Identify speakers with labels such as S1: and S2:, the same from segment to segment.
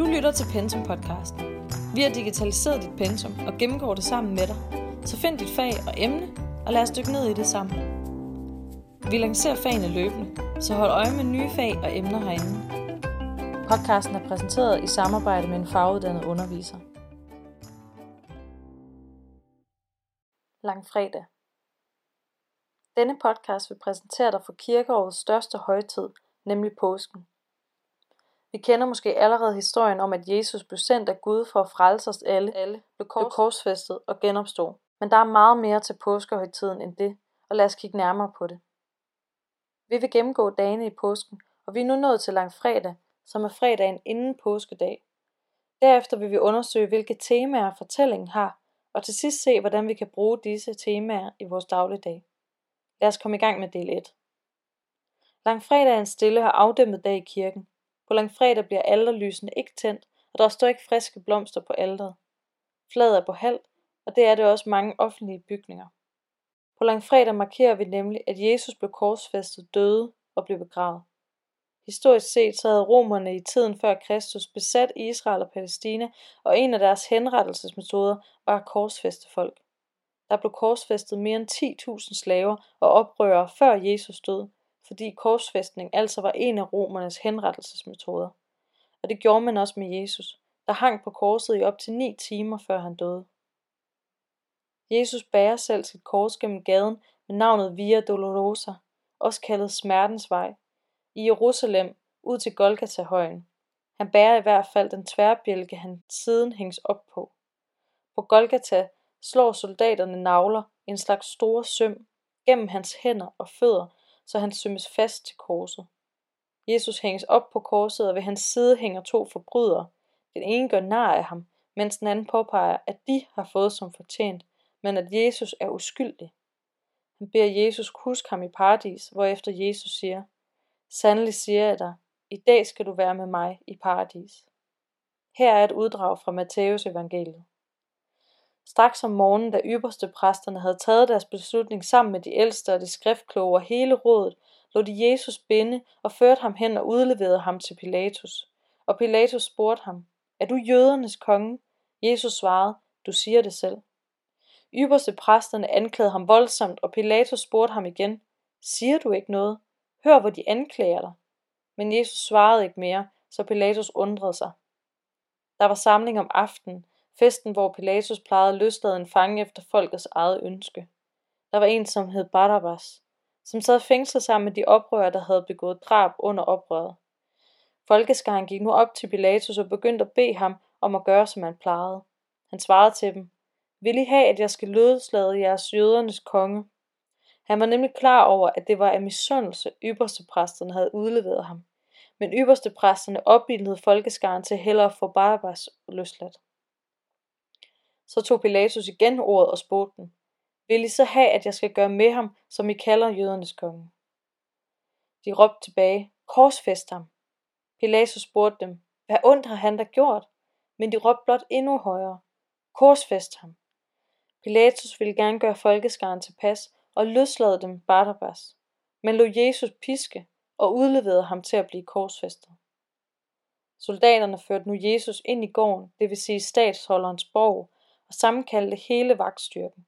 S1: Du lytter til Pensum Podcast. Vi har digitaliseret dit pensum og gennemgår det sammen med dig. Så find dit fag og emne, og lad os dykke ned i det sammen. Vi lancerer fagene løbende, så hold øje med nye fag og emner herinde. Podcasten er præsenteret i samarbejde med en faguddannet underviser. Langfredag. Denne podcast vil præsentere dig for kirkeårets største højtid, nemlig påsken. Vi kender måske allerede historien om, at Jesus blev sendt af Gud for at frelse os alle, alle blev, kors, blev korsfæstet og genopstod. Men der er meget mere til påskehøjtiden end det, og lad os kigge nærmere på det. Vi vil gennemgå dagene i påsken, og vi er nu nået til langfredag, som er fredagen inden påskedag. Derefter vil vi undersøge, hvilke temaer fortællingen har, og til sidst se, hvordan vi kan bruge disse temaer i vores dagligdag. Lad os komme i gang med del 1. Langfredag er en stille og afdæmmet dag i kirken. På langfredag bliver alderlysene ikke tændt, og der står ikke friske blomster på alderet. Flaget er på halv, og det er det også mange offentlige bygninger. På langfredag markerer vi nemlig, at Jesus blev korsfæstet, døde og blev begravet. Historisk set så havde romerne i tiden før Kristus besat Israel og Palæstina, og en af deres henrettelsesmetoder var at korsfæste folk. Der blev korsfæstet mere end 10.000 slaver og oprørere før Jesus død, fordi korsfæstning altså var en af romernes henrettelsesmetoder. Og det gjorde man også med Jesus, der hang på korset i op til 9 timer før han døde. Jesus bærer selv sit kors gennem gaden med navnet Via Dolorosa, også kaldet smertens vej, i Jerusalem ud til Golgata-højen. Han bærer i hvert fald den tværbjælke, han siden hængs op på. På Golgata slår soldaterne navler, en slags store søm, gennem hans hænder og fødder, så han sømmes fast til korset. Jesus hænges op på korset, og ved hans side hænger to forbrydere. Den ene gør nar af ham, mens den anden påpeger, at de har fået som fortjent, men at Jesus er uskyldig. Han beder Jesus huske ham i paradis, hvorefter Jesus siger, Sandelig siger jeg dig, i dag skal du være med mig i paradis. Her er et uddrag fra Matteus evangeliet. Straks om morgenen, da ypperste præsterne havde taget deres beslutning sammen med de ældste og de skriftkloge og hele rådet, lod de Jesus binde og førte ham hen og udleverede ham til Pilatus. Og Pilatus spurgte ham, er du jødernes konge? Jesus svarede, du siger det selv. Ypperste præsterne anklagede ham voldsomt, og Pilatus spurgte ham igen, siger du ikke noget? Hør, hvor de anklager dig. Men Jesus svarede ikke mere, så Pilatus undrede sig. Der var samling om aftenen, festen hvor Pilatus plejede løslade en fange efter folkets eget ønske. Der var en, som hed Barabbas, som sad fængslet sammen med de oprørere, der havde begået drab under oprøret. Folkeskaren gik nu op til Pilatus og begyndte at bede ham om at gøre, som han plejede. Han svarede til dem, vil I have, at jeg skal løslade jeres jødernes konge? Han var nemlig klar over, at det var af misundelse, ypperstepræsterne havde udleveret ham. Men ypperstepræsterne opbildede folkeskaren til hellere at få Barabbas løsladt. Så tog Pilatus igen ordet og spurgte dem, vil I så have, at jeg skal gøre med ham, som I kalder jødernes konge? De råbte tilbage, korsfæst ham. Pilatus spurgte dem, hvad ondt har han da gjort? Men de råbte blot endnu højere, korsfæst ham. Pilatus ville gerne gøre folkeskaren tilpas og løslade dem Barnabas, men lod Jesus piske og udleverede ham til at blive korsfæstet. Soldaterne førte nu Jesus ind i gården, det vil sige statsholderens borg, og sammenkaldte hele vagtstyrken.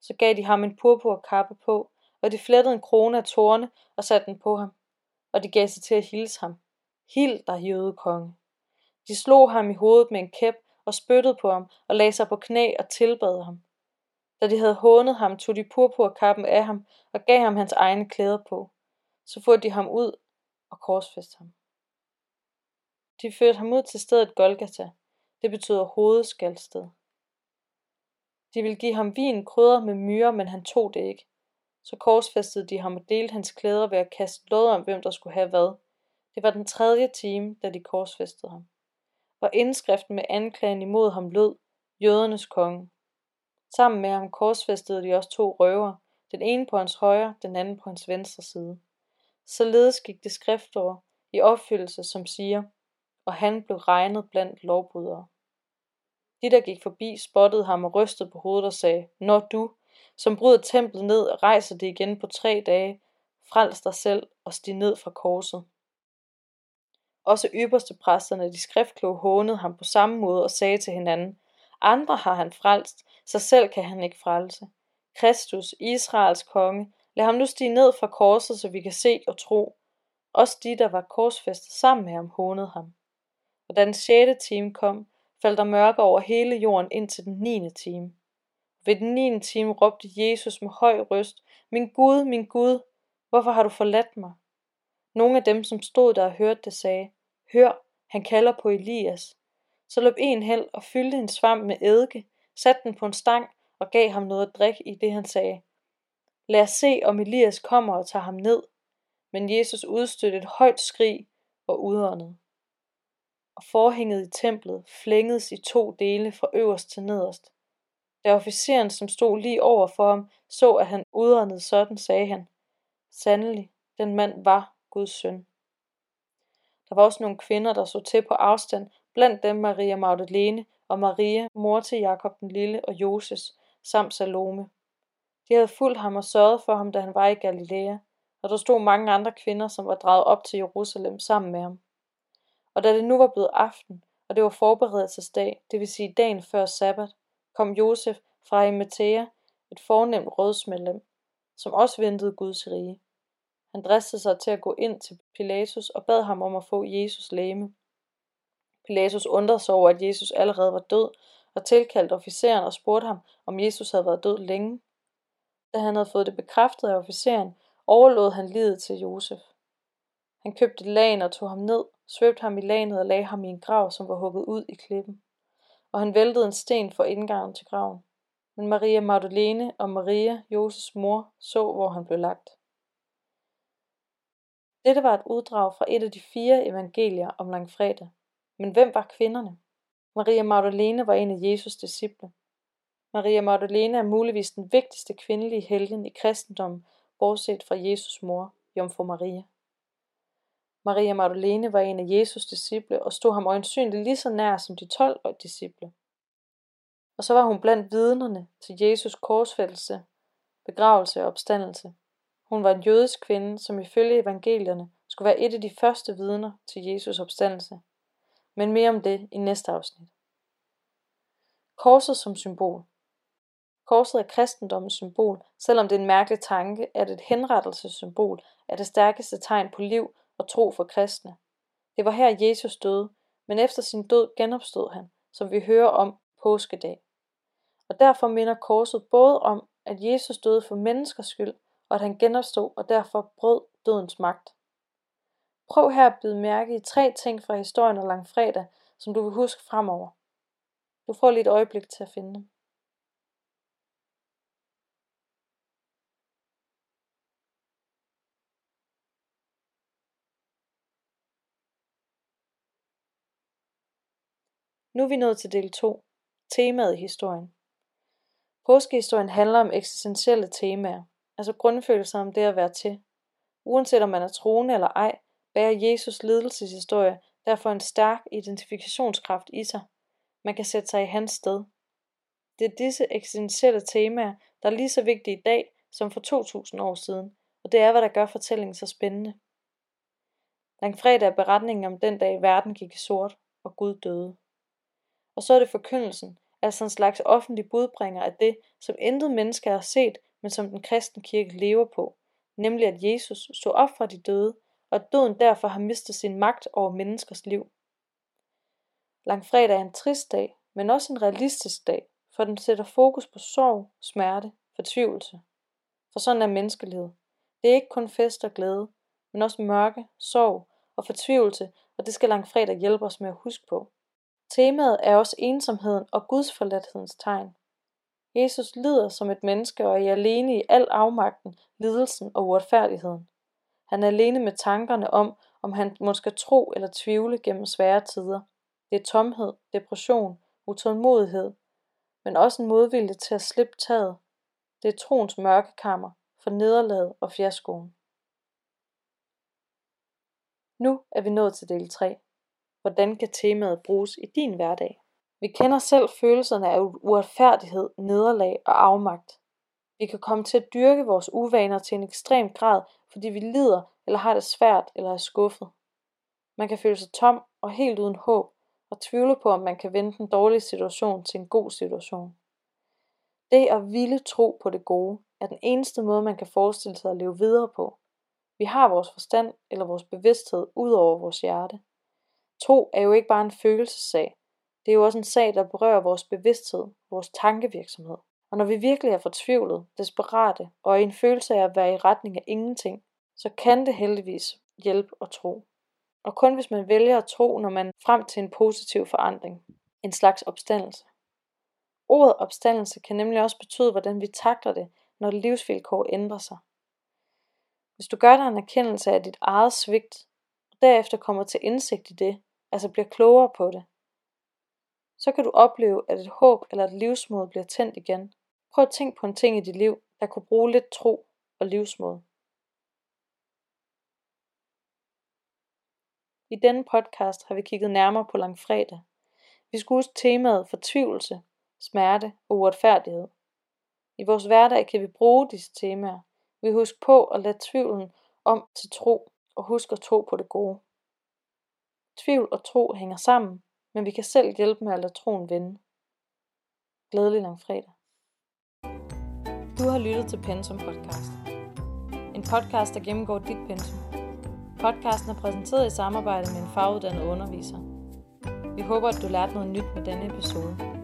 S1: Så gav de ham en purpurkappe på, og de flettede en krone af tårne og satte den på ham. Og de gav sig til at hilse ham. Hild dig, jødekonge. De slog ham i hovedet med en kæp og spyttede på ham og lagde sig på knæ og tilbad ham. Da de havde hånet ham, tog de purpurkappen af ham og gav ham hans egne klæder på. Så førte de ham ud og korsfæste ham. De førte ham ud til stedet Golgata. Det betyder hovedskalsted. De ville give ham vin krydret med myrer, men han tog det ikke. Så korsfæstede de ham og delte hans klæder ved at kaste lod om, hvem der skulle have hvad. Det var den tredje time, da de korsfæstede ham. Og indskriften med anklagen imod ham lød, jødernes konge. Sammen med ham korsfæstede de også to røver, den ene på hans højre, den anden på hans venstre side. Således gik det skriftord i opfyldelse, som siger, og han blev regnet blandt lovbrydere. De, der gik forbi, spottede ham og rystede på hovedet og sagde, Når du, som bryder templet ned og rejser det igen på tre dage, frels dig selv og stig ned fra korset. Også ypperste præsterne, de skriftkloge, hånede ham på samme måde og sagde til hinanden, andre har han frelst, sig selv kan han ikke frelse. Kristus, Israels konge, lad ham nu stige ned fra korset, så vi kan se og tro. Også de, der var korsfæstet sammen med ham, hånede ham. Og da den sjette time kom, faldt der mørke over hele jorden ind til den niende time. Ved den niende time råbte Jesus med høj røst, Min Gud, min Gud, hvorfor har du forladt mig? Nogle af dem, som stod der og hørte det, sagde, Hør, han kalder på Elias. Så løb en hen og fyldte en svamp med eddike, satte den på en stang og gav ham noget at drikke i det, han sagde. Lad os se, om Elias kommer og tager ham ned. Men Jesus udstødte et højt skrig og udåndede. Og forhænget i templet flængedes i to dele fra øverst til nederst. Da officeren, som stod lige over for ham, så, at han udåndede sådan, sagde han, Sandelig, den mand var Guds søn. Der var også nogle kvinder, der så til på afstand, blandt dem Maria Magdalene og Maria, mor til Jakob den lille og Joses, samt Salome. De havde fulgt ham og sørget for ham, da han var i Galilea, og der stod mange andre kvinder, som var draget op til Jerusalem sammen med ham. Og da det nu var blevet aften, og det var forberedelsesdag, det vil sige dagen før sabbat, kom Josef fra Arimathea, et fornemt rådsmedlem, som også ventede Guds rige. Han dristede sig til at gå ind til Pilatus og bad ham om at få Jesus læme. Pilatus undrede sig over, at Jesus allerede var død, og tilkaldte officeren og spurgte ham, om Jesus havde været død længe. Da han havde fået det bekræftet af officeren, overlod han livet til Josef. Han købte lagen og tog ham ned, svøbte ham i lagenet og lagde ham i en grav, som var hugget ud i klippen. Og han væltede en sten for indgangen til graven. Men Maria Magdalene og Maria, Josefs mor, så, hvor han blev lagt. Dette var et uddrag fra et af de fire evangelier om langfredag. Men hvem var kvinderne? Maria Magdalene var en af Jesus' disciple. Maria Magdalene er muligvis den vigtigste kvindelige helgen i kristendommen, bortset fra Jesus mor, Jomfru Maria. Maria Magdalene var en af Jesus' disciple og stod ham øjensynligt lige så nær som de 12 disciple. Og så var hun blandt vidnerne til Jesus korsfældelse, begravelse og opstandelse. Hun var en jødisk kvinde, som ifølge evangelierne skulle være et af de første vidner til Jesus opstandelse. Men mere om det i næste afsnit. Korset som symbol. Korset er kristendommens symbol, selvom det er en mærkelig tanke, at et henrettelsessymbol er det stærkeste tegn på liv og tro for kristne. Det var her Jesus døde, men efter sin død genopstod han, som vi hører om påskedag. Og derfor minder korset både om, at Jesus døde for menneskers skyld, og at han genopstod og derfor brød dødens magt. Prøv her at bide mærke i tre ting fra historien og langfredag, som du vil huske fremover. Du får lige et øjeblik til at finde dem. Nu er vi nået til del 2, temaet i historien. Påskehistorien handler om eksistentielle temaer, altså grundfølelser om det at være til. Uanset om man er troende eller ej, bærer Jesus lidelseshistorie derfor en stærk identifikationskraft i sig. Man kan sætte sig i hans sted. Det er disse eksistentielle temaer, der er lige så vigtige i dag som for 2000 år siden, og det er, hvad der gør fortællingen så spændende. Langfredag er beretningen om den dag, verden gik i sort, og Gud døde. Og så er det forkyndelsen, altså en slags offentlig budbringer af det, som intet menneske har set, men som den kristne kirke lever på, nemlig at Jesus stod op fra de døde, og at døden derfor har mistet sin magt over menneskers liv. Langfredag er en trist dag, men også en realistisk dag, for den sætter fokus på sorg, smerte, fortvivlelse. For sådan er menneskelivet. Det er ikke kun fest og glæde, men også mørke, sorg og fortvivlelse, og det skal langfredag hjælpe os med at huske på. Temaet er også ensomheden og gudsforladthedens tegn. Jesus lider som et menneske og er alene i al afmagten, lidelsen og uretfærdigheden. Han er alene med tankerne om, om han måske tro eller tvivle gennem svære tider. Det er tomhed, depression, utålmodighed, men også en modvilje til at slippe taget. Det er troens mørkekammer for nederlaget og fiaskoen. Nu er vi nået til del 3. Hvordan kan temaet bruges i din hverdag? Vi kender selv følelserne af uretfærdighed, nederlag og afmagt. Vi kan komme til at dyrke vores uvaner til en ekstrem grad, fordi vi lider eller har det svært eller er skuffet. Man kan føle sig tom og helt uden håb, og tvivle på, om man kan vende den dårlige situation til en god situation. Det at ville tro på det gode, er den eneste måde, man kan forestille sig at leve videre på. Vi har vores forstand eller vores bevidsthed ud over vores hjerte. Tro er jo ikke bare en følelsessag. Det er jo også en sag, der berører vores bevidsthed, vores tankevirksomhed. Og når vi virkelig er fortvivlet, desperate og i en følelse af at være i retning af ingenting, så kan det heldigvis hjælpe at tro. Og kun hvis man vælger at tro, når man frem til en positiv forandring. En slags opstandelse. Ordet opstandelse kan nemlig også betyde, hvordan vi takler det, når livsvilkår ændrer sig. Hvis du gør dig en erkendelse af dit eget svigt, og derefter kommer til indsigt i det, altså bliver klogere på det, så kan du opleve, at et håb eller et livsmod bliver tændt igen. Prøv at tænke på en ting i dit liv, der kunne bruge lidt tro og livsmod. I denne podcast har vi kigget nærmere på langfredag. Vi skulle huske temaet fortvivlelse, smerte og uretfærdighed. I vores hverdag kan vi bruge disse temaer. Vi husker på at lade tvivlen om til tro og husk at tro på det gode. Tvivl og tro hænger sammen, men vi kan selv hjælpe med at lade troen vinde. Glædelig langfredag. Du har lyttet til Pensum Podcast. En podcast, der gennemgår dit pensum. Podcasten er præsenteret i samarbejde med en faguddannet underviser. Vi håber, at du lærte noget nyt med denne episode.